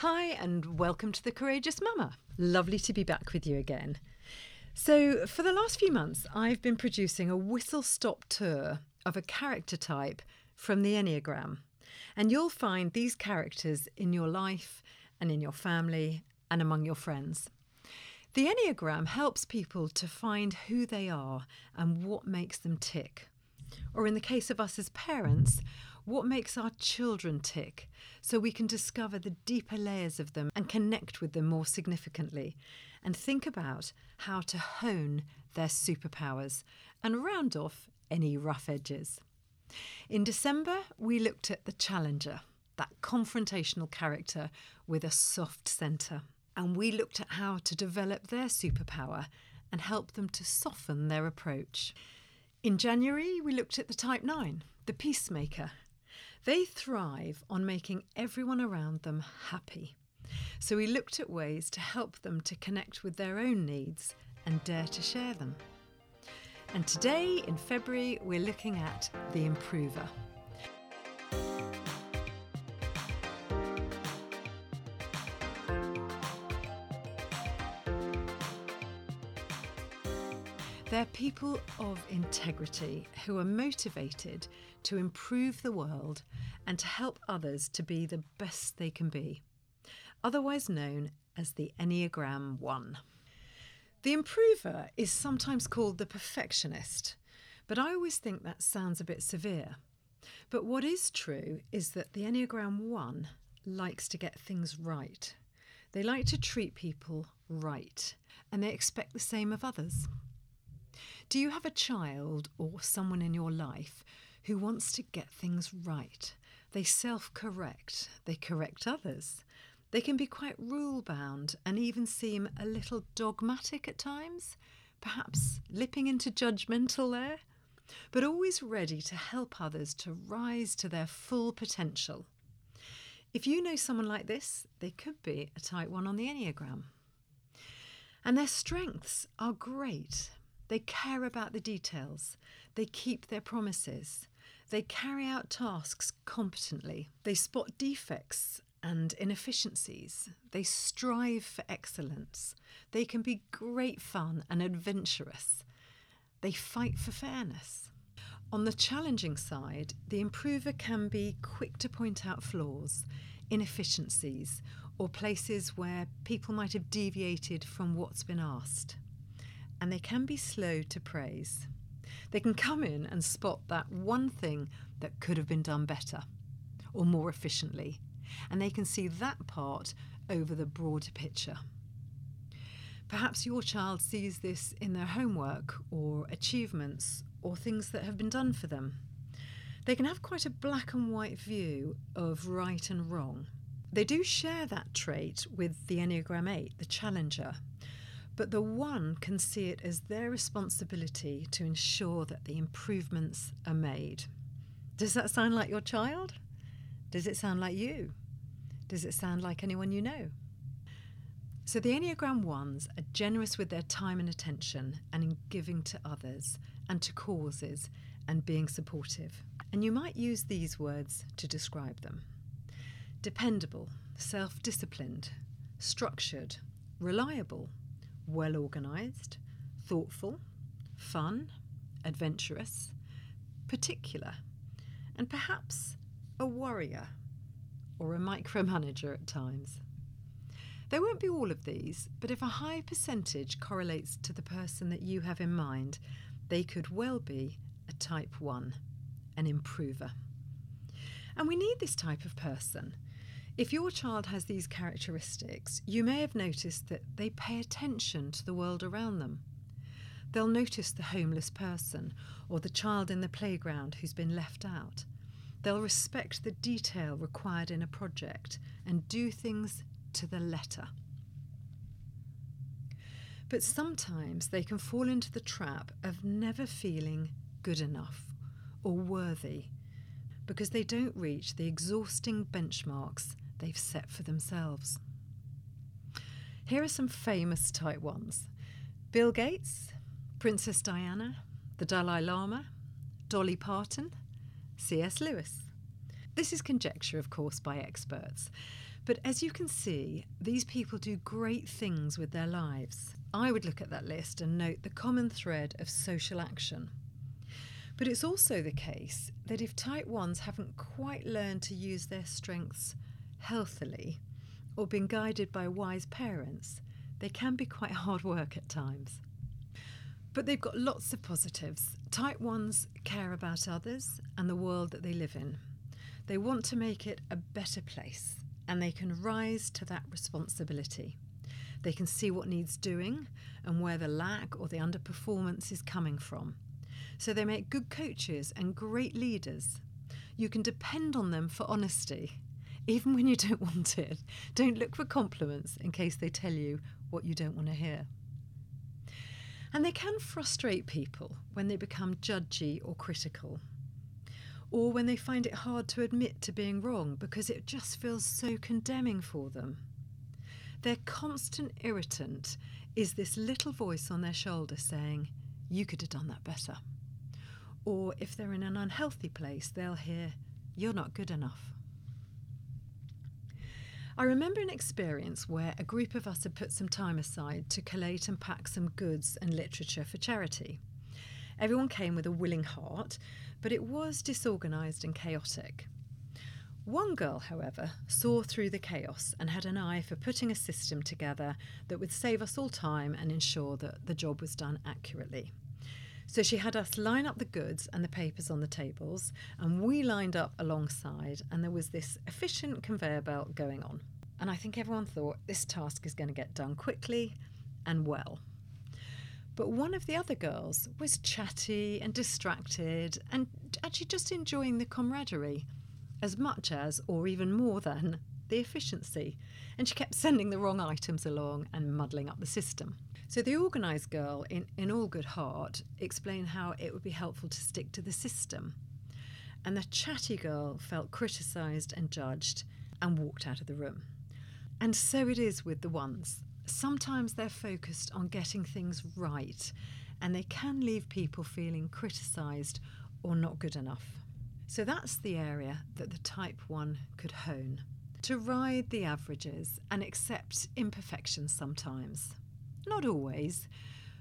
Hi, and welcome to The Courageous Mumma. Lovely to be back with you again. So, for the last few months, I've been producing a whistle stop tour of a character type from the Enneagram. And you'll find these characters in your life and in your family and among your friends. The Enneagram helps people to find who they are and what makes them tick. Or, in the case of us as parents, what makes our children tick so we can discover the deeper layers of them and connect with them more significantly and think about how to hone their superpowers and round off any rough edges. In December, we looked at the challenger, that confrontational character with a soft centre, and we looked at how to develop their superpower and help them to soften their approach. In January, we looked at the Type 9, the peacemaker, they thrive on making everyone around them happy. So we looked at ways to help them to connect with their own needs and dare to share them. And today, in February, we're looking at the improver. They're people of integrity who are motivated to improve the world and to help others to be the best they can be, otherwise known as the Enneagram 1. The improver is sometimes called the perfectionist, but I always think that sounds a bit severe. But what is true is that the Enneagram 1 likes to get things right. They like to treat people right, and they expect the same of others. Do you have a child or someone in your life who wants to get things right? They self correct, they correct others. They can be quite rule bound and even seem a little dogmatic at times, perhaps lipping into judgmental there, but always ready to help others to rise to their full potential. If you know someone like this, they could be a type 1 on the Enneagram. And their strengths are great. They care about the details. They keep their promises. They carry out tasks competently. They spot defects and inefficiencies. They strive for excellence. They can be great fun and adventurous. They fight for fairness. On the challenging side, the improver can be quick to point out flaws, inefficiencies, or places where people might have deviated from what's been asked and they can be slow to praise. They can come in and spot that one thing that could have been done better or more efficiently, and they can see that part over the broader picture. Perhaps your child sees this in their homework or achievements or things that have been done for them. They can have quite a black and white view of right and wrong. They do share that trait with the Enneagram 8, the challenger, but the one can see it as their responsibility to ensure that the improvements are made. Does that sound like your child? Does it sound like you? Does it sound like anyone you know? So the Enneagram ones are generous with their time and attention and in giving to others and to causes and being supportive. And you might use these words to describe them dependable, self disciplined, structured, reliable, well organised, thoughtful, fun, adventurous, particular, and perhaps a warrior or a micromanager at times. There won't be all of these, but if a high percentage correlates to the person that you have in mind, they could well be a type 1, an improver. And we need this type of person if your child has these characteristics, you may have noticed that they pay attention to the world around them. They'll notice the homeless person or the child in the playground who's been left out. They'll respect the detail required in a project and do things to the letter. But sometimes they can fall into the trap of never feeling good enough or worthy because they don't reach the exhausting benchmarks they've set for themselves. Here are some famous type ones Bill Gates, Princess Diana, the Dalai Lama, Dolly Parton, C.S. Lewis. This is conjecture, of course, by experts, But as you can see, these people do great things with their lives. I would look at that list and note the common thread of social action. But it's also the case that if type 1s haven't quite learned to use their strengths healthily or been guided by wise parents, they can be quite hard work at times. But they've got lots of positives. Type 1s care about others and the world that they live in. They want to make it a better place and they can rise to that responsibility. They can see what needs doing and where the lack or the underperformance is coming from. So they make good coaches and great leaders. You can depend on them for honesty, even when you don't want it. Don't look for compliments in case they tell you what you don't want to hear. And they can frustrate people when they become judgy or critical, or when they find it hard to admit to being wrong because it just feels so condemning for them. Their constant irritant is this little voice on their shoulder saying, You could have done that better. Or if they're in an unhealthy place, they'll hear, You're not good enough. I remember an experience where a group of us had put some time aside to collate and pack some goods and literature for charity. Everyone came with a willing heart, but it was disorganised and chaotic. One girl, however, saw through the chaos and had an eye for putting a system together that would save us all time and ensure that the job was done accurately. So she had us line up the goods and the papers on the tables, and we lined up alongside, and there was this efficient conveyor belt going on. And I think everyone thought this task is going to get done quickly and well. But one of the other girls was chatty and distracted and actually just enjoying the camaraderie as much as, or even more than, the efficiency. And she kept sending the wrong items along and muddling up the system. So the organised girl, in, in all good heart, explained how it would be helpful to stick to the system. And the chatty girl felt criticised and judged and walked out of the room. And so it is with the ones. Sometimes they're focused on getting things right, and they can leave people feeling criticised or not good enough. So that's the area that the type 1 could hone to ride the averages and accept imperfections sometimes. Not always,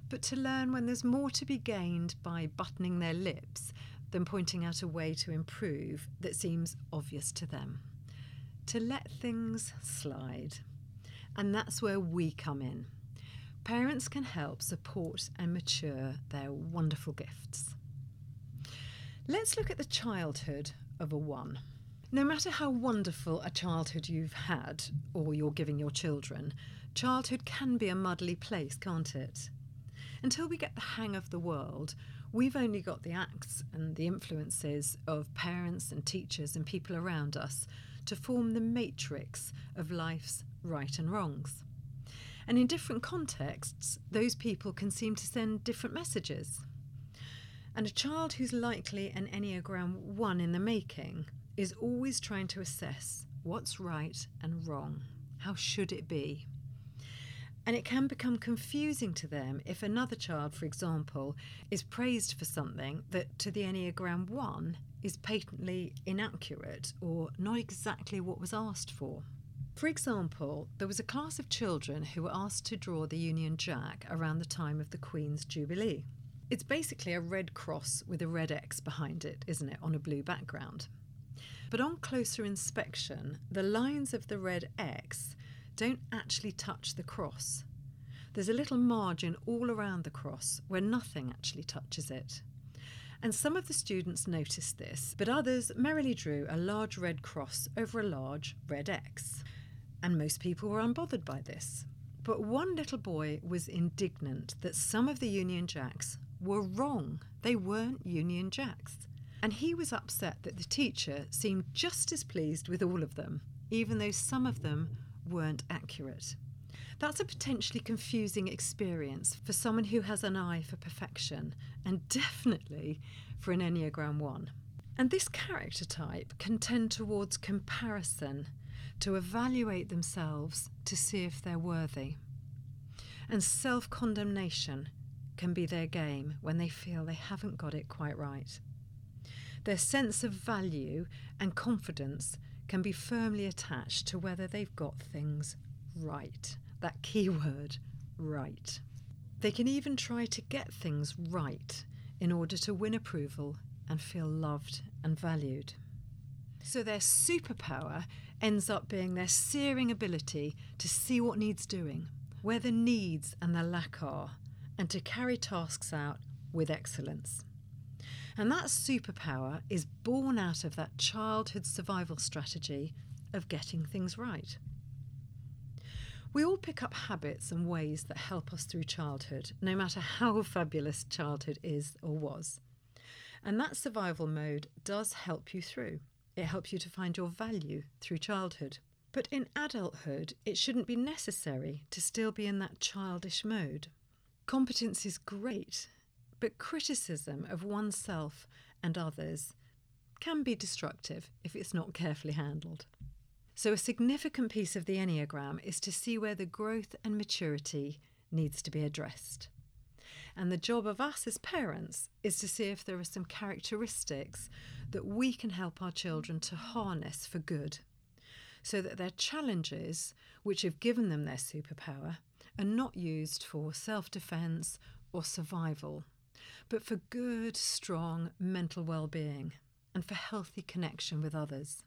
but to learn when there's more to be gained by buttoning their lips than pointing out a way to improve that seems obvious to them. To let things slide. And that's where we come in. Parents can help support and mature their wonderful gifts. Let's look at the childhood of a one. No matter how wonderful a childhood you've had or you're giving your children, childhood can be a muddly place, can't it? Until we get the hang of the world, we've only got the acts and the influences of parents and teachers and people around us to form the matrix of life's right and wrongs. And in different contexts, those people can seem to send different messages. And a child who's likely an Enneagram 1 in the making is always trying to assess what's right and wrong. How should it be? And it can become confusing to them if another child, for example, is praised for something that to the Enneagram 1 is patently inaccurate or not exactly what was asked for. For example, there was a class of children who were asked to draw the Union Jack around the time of the Queen's Jubilee. It's basically a red cross with a red X behind it, isn't it, on a blue background? But on closer inspection, the lines of the red X don't actually touch the cross. There's a little margin all around the cross where nothing actually touches it. And some of the students noticed this, but others merrily drew a large red cross over a large red X. And most people were unbothered by this. But one little boy was indignant that some of the Union Jacks were wrong. They weren't Union Jacks. And he was upset that the teacher seemed just as pleased with all of them, even though some of them weren't accurate. That's a potentially confusing experience for someone who has an eye for perfection, and definitely for an Enneagram 1. And this character type can tend towards comparison to evaluate themselves to see if they're worthy. And self condemnation can be their game when they feel they haven't got it quite right. Their sense of value and confidence can be firmly attached to whether they've got things right. That key word, right. They can even try to get things right in order to win approval and feel loved and valued. So their superpower ends up being their searing ability to see what needs doing, where the needs and the lack are, and to carry tasks out with excellence. And that superpower is born out of that childhood survival strategy of getting things right. We all pick up habits and ways that help us through childhood, no matter how fabulous childhood is or was. And that survival mode does help you through. It helps you to find your value through childhood. But in adulthood, it shouldn't be necessary to still be in that childish mode. Competence is great, but criticism of oneself and others can be destructive if it's not carefully handled. So, a significant piece of the Enneagram is to see where the growth and maturity needs to be addressed. And the job of us as parents is to see if there are some characteristics that we can help our children to harness for good, so that their challenges, which have given them their superpower, are not used for self defence or survival, but for good, strong mental well being and for healthy connection with others.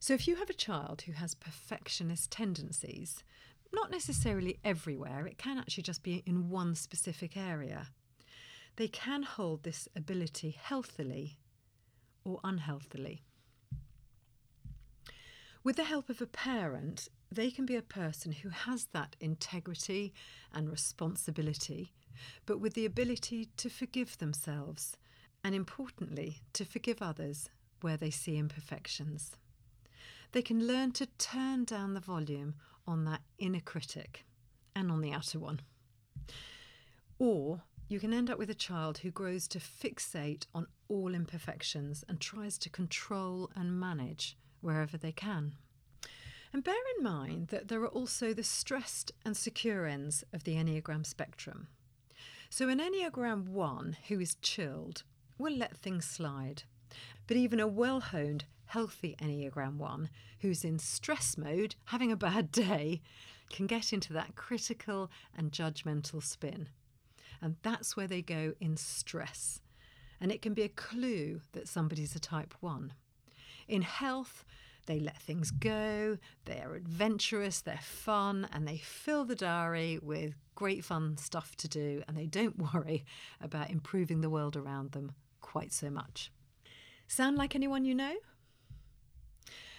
So, if you have a child who has perfectionist tendencies, not necessarily everywhere, it can actually just be in one specific area, they can hold this ability healthily or unhealthily. With the help of a parent, they can be a person who has that integrity and responsibility, but with the ability to forgive themselves and, importantly, to forgive others where they see imperfections they can learn to turn down the volume on that inner critic and on the outer one. Or you can end up with a child who grows to fixate on all imperfections and tries to control and manage wherever they can. And bear in mind that there are also the stressed and secure ends of the Enneagram spectrum. So, an Enneagram 1 who is chilled will let things slide. But even a well honed, healthy Enneagram 1 who's in stress mode, having a bad day, can get into that critical and judgmental spin. And that's where they go in stress. And it can be a clue that somebody's a type 1. In health, they let things go, they are adventurous, they're fun, and they fill the diary with great fun stuff to do, and they don't worry about improving the world around them quite so much. Sound like anyone you know?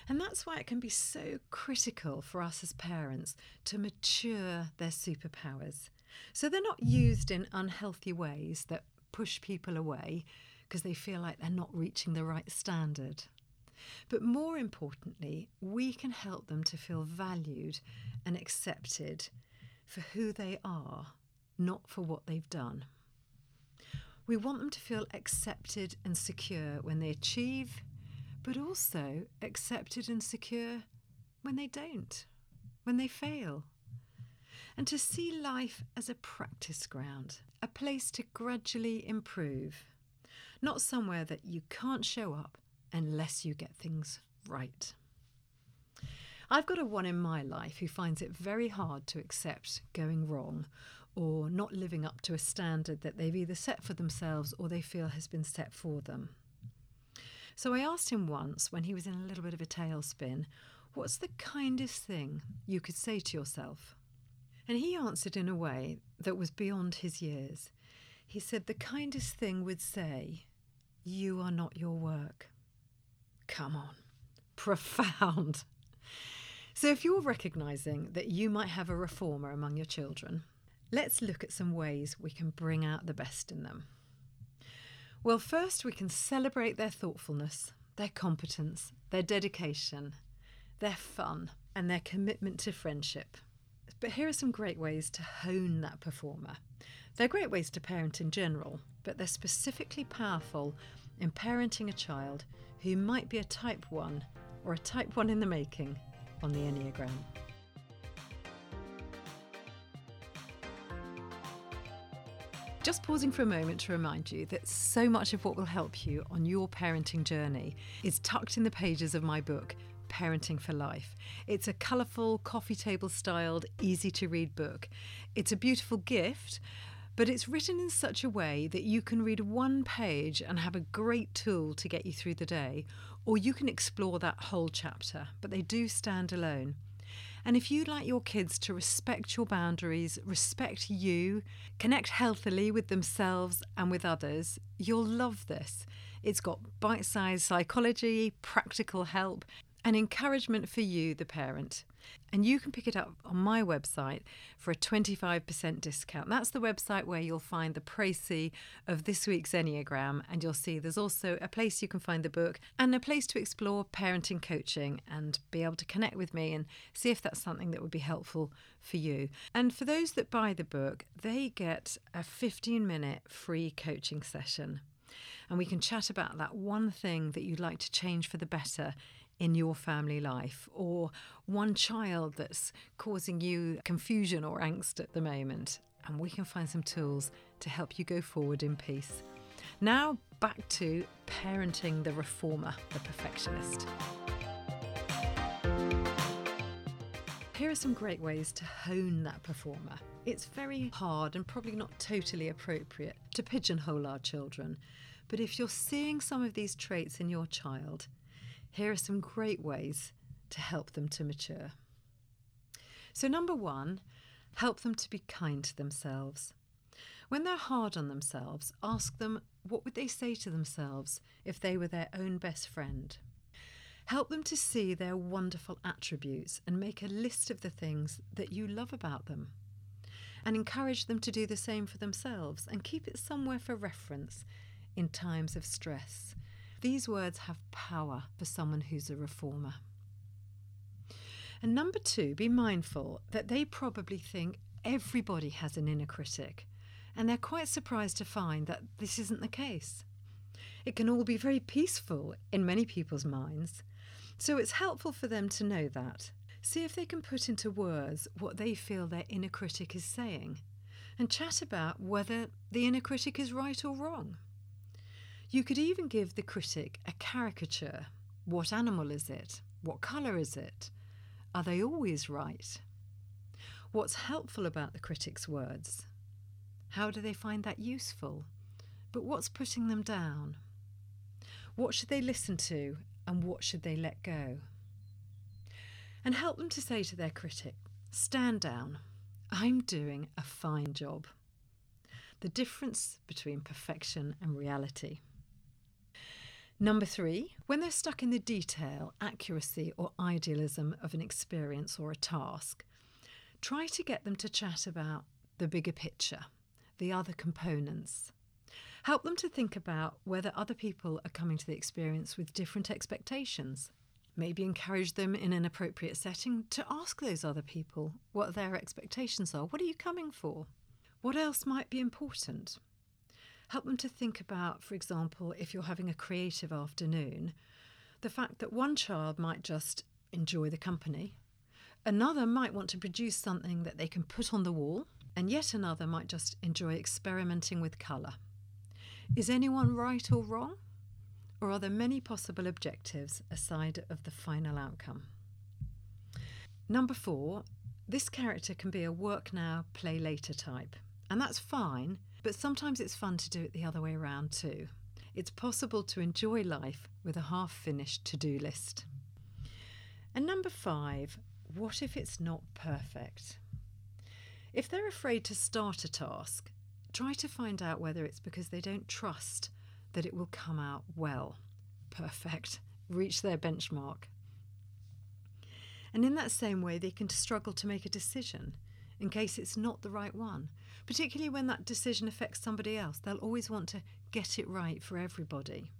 And that's why it can be so critical for us as parents to mature their superpowers. So they're not used in unhealthy ways that push people away because they feel like they're not reaching the right standard. But more importantly, we can help them to feel valued and accepted for who they are, not for what they've done. We want them to feel accepted and secure when they achieve, but also accepted and secure when they don't, when they fail. And to see life as a practice ground, a place to gradually improve, not somewhere that you can't show up unless you get things right. I've got a one in my life who finds it very hard to accept going wrong or not living up to a standard that they've either set for themselves or they feel has been set for them. So I asked him once, when he was in a little bit of a tailspin, what's the kindest thing you could say to yourself? And he answered in a way that was beyond his years. He said, The kindest thing would say, You are not your work. Come on, profound. So, if you're recognising that you might have a reformer among your children, let's look at some ways we can bring out the best in them. Well, first, we can celebrate their thoughtfulness, their competence, their dedication, their fun, and their commitment to friendship. But here are some great ways to hone that performer. They're great ways to parent in general, but they're specifically powerful in parenting a child who might be a type 1 or a type 1 in the making on the Enneagram. Just pausing for a moment to remind you that so much of what will help you on your parenting journey is tucked in the pages of my book, Parenting for Life. It's a colourful, coffee table styled, easy to read book. It's a beautiful gift, but it's written in such a way that you can read one page and have a great tool to get you through the day, or you can explore that whole chapter, but they do stand alone. And if you'd like your kids to respect your boundaries, respect you, connect healthily with themselves and with others, you'll love this. It's got bite sized psychology, practical help, and encouragement for you, the parent. And you can pick it up on my website for a 25% discount. That's the website where you'll find the précis of this week's Enneagram. And you'll see there's also a place you can find the book and a place to explore parenting coaching and be able to connect with me and see if that's something that would be helpful for you. And for those that buy the book, they get a 15 minute free coaching session. And we can chat about that one thing that you'd like to change for the better in your family life or one child that's causing you confusion or angst at the moment. And we can find some tools to help you go forward in peace. Now, back to parenting the reformer, the perfectionist. Here are some great ways to hone that performer. It's very hard and probably not totally appropriate to pigeonhole our children, but if you're seeing some of these traits in your child, here are some great ways to help them to mature. So, number one, help them to be kind to themselves. When they're hard on themselves, ask them what would they say to themselves if they were their own best friend. Help them to see their wonderful attributes and make a list of the things that you love about them. And encourage them to do the same for themselves and keep it somewhere for reference in times of stress these words have power for someone who's a reformer. And number two, be mindful that they probably think everybody has an inner critic, and they're quite surprised to find that this isn't the case. It can all be very peaceful in many people's minds, so it's helpful for them to know that. See if they can put into words what they feel their inner critic is saying, and chat about whether the inner critic is right or wrong. You could even give the critic a caricature. What animal is it? What colour is it? Are they always right? What's helpful about the critic's words? How do they find that useful? But what's putting them down? What should they listen to and what should they let go? And help them to say to their critic, Stand down. I'm doing a fine job. The difference between perfection and reality. Number three, when they're stuck in the detail, accuracy, or idealism of an experience or a task, try to get them to chat about the bigger picture, the other components. Help them to think about whether other people are coming to the experience with different expectations. Maybe encourage them in an appropriate setting to ask those other people what their expectations are. What are you coming for? What else might be important? Help them to think about, for example, if you're having a creative afternoon, the fact that one child might just enjoy the company, another might want to produce something that they can put on the wall, and yet another might just enjoy experimenting with colour. Is anyone right or wrong? Or are there many possible objectives aside of the final outcome? Number four, this character can be a work now, play later type. And that's fine but sometimes it's fun to do it the other way around too. It's possible to enjoy life with a half finished to do list. And number five, what if it's not perfect? If they're afraid to start a task, try to find out whether it's because they don't trust that it will come out well, perfect, reach their benchmark. And in that same way, they can struggle to make a decision in case it's not the right one. Particularly when that decision affects somebody else, they'll always want to get it right for everybody.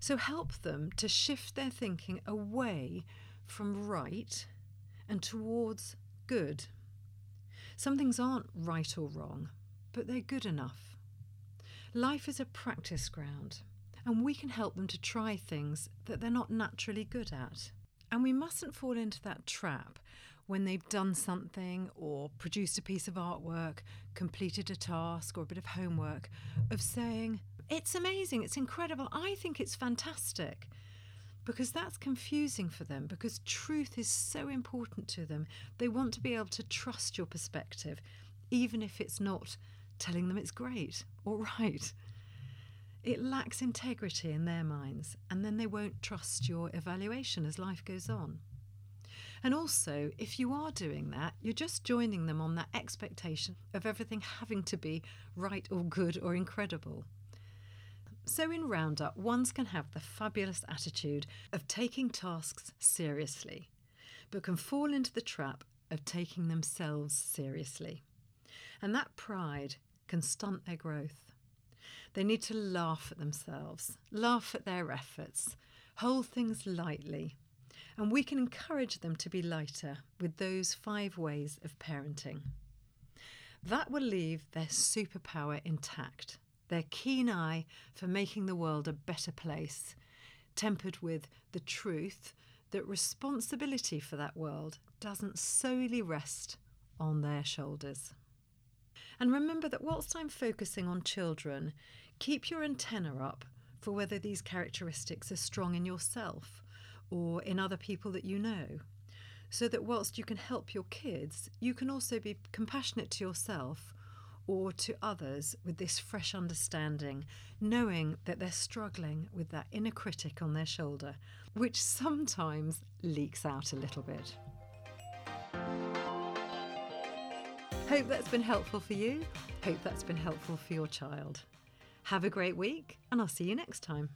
So help them to shift their thinking away from right and towards good. Some things aren't right or wrong, but they're good enough. Life is a practice ground, and we can help them to try things that they're not naturally good at. And we mustn't fall into that trap when they've done something or produced a piece of artwork, completed a task or a bit of homework, of saying, It's amazing, it's incredible, I think it's fantastic. Because that's confusing for them, because truth is so important to them. They want to be able to trust your perspective, even if it's not telling them it's great or right. It lacks integrity in their minds, and then they won't trust your evaluation as life goes on. And also, if you are doing that, you're just joining them on that expectation of everything having to be right or good or incredible. So, in Roundup, ones can have the fabulous attitude of taking tasks seriously, but can fall into the trap of taking themselves seriously. And that pride can stunt their growth. They need to laugh at themselves, laugh at their efforts, hold things lightly, and we can encourage them to be lighter with those five ways of parenting. That will leave their superpower intact, their keen eye for making the world a better place, tempered with the truth that responsibility for that world doesn't solely rest on their shoulders. And remember that whilst I'm focusing on children, keep your antenna up for whether these characteristics are strong in yourself or in other people that you know. So that whilst you can help your kids, you can also be compassionate to yourself or to others with this fresh understanding, knowing that they're struggling with that inner critic on their shoulder, which sometimes leaks out a little bit. Hope that's been helpful for you. Hope that's been helpful for your child. Have a great week, and I'll see you next time.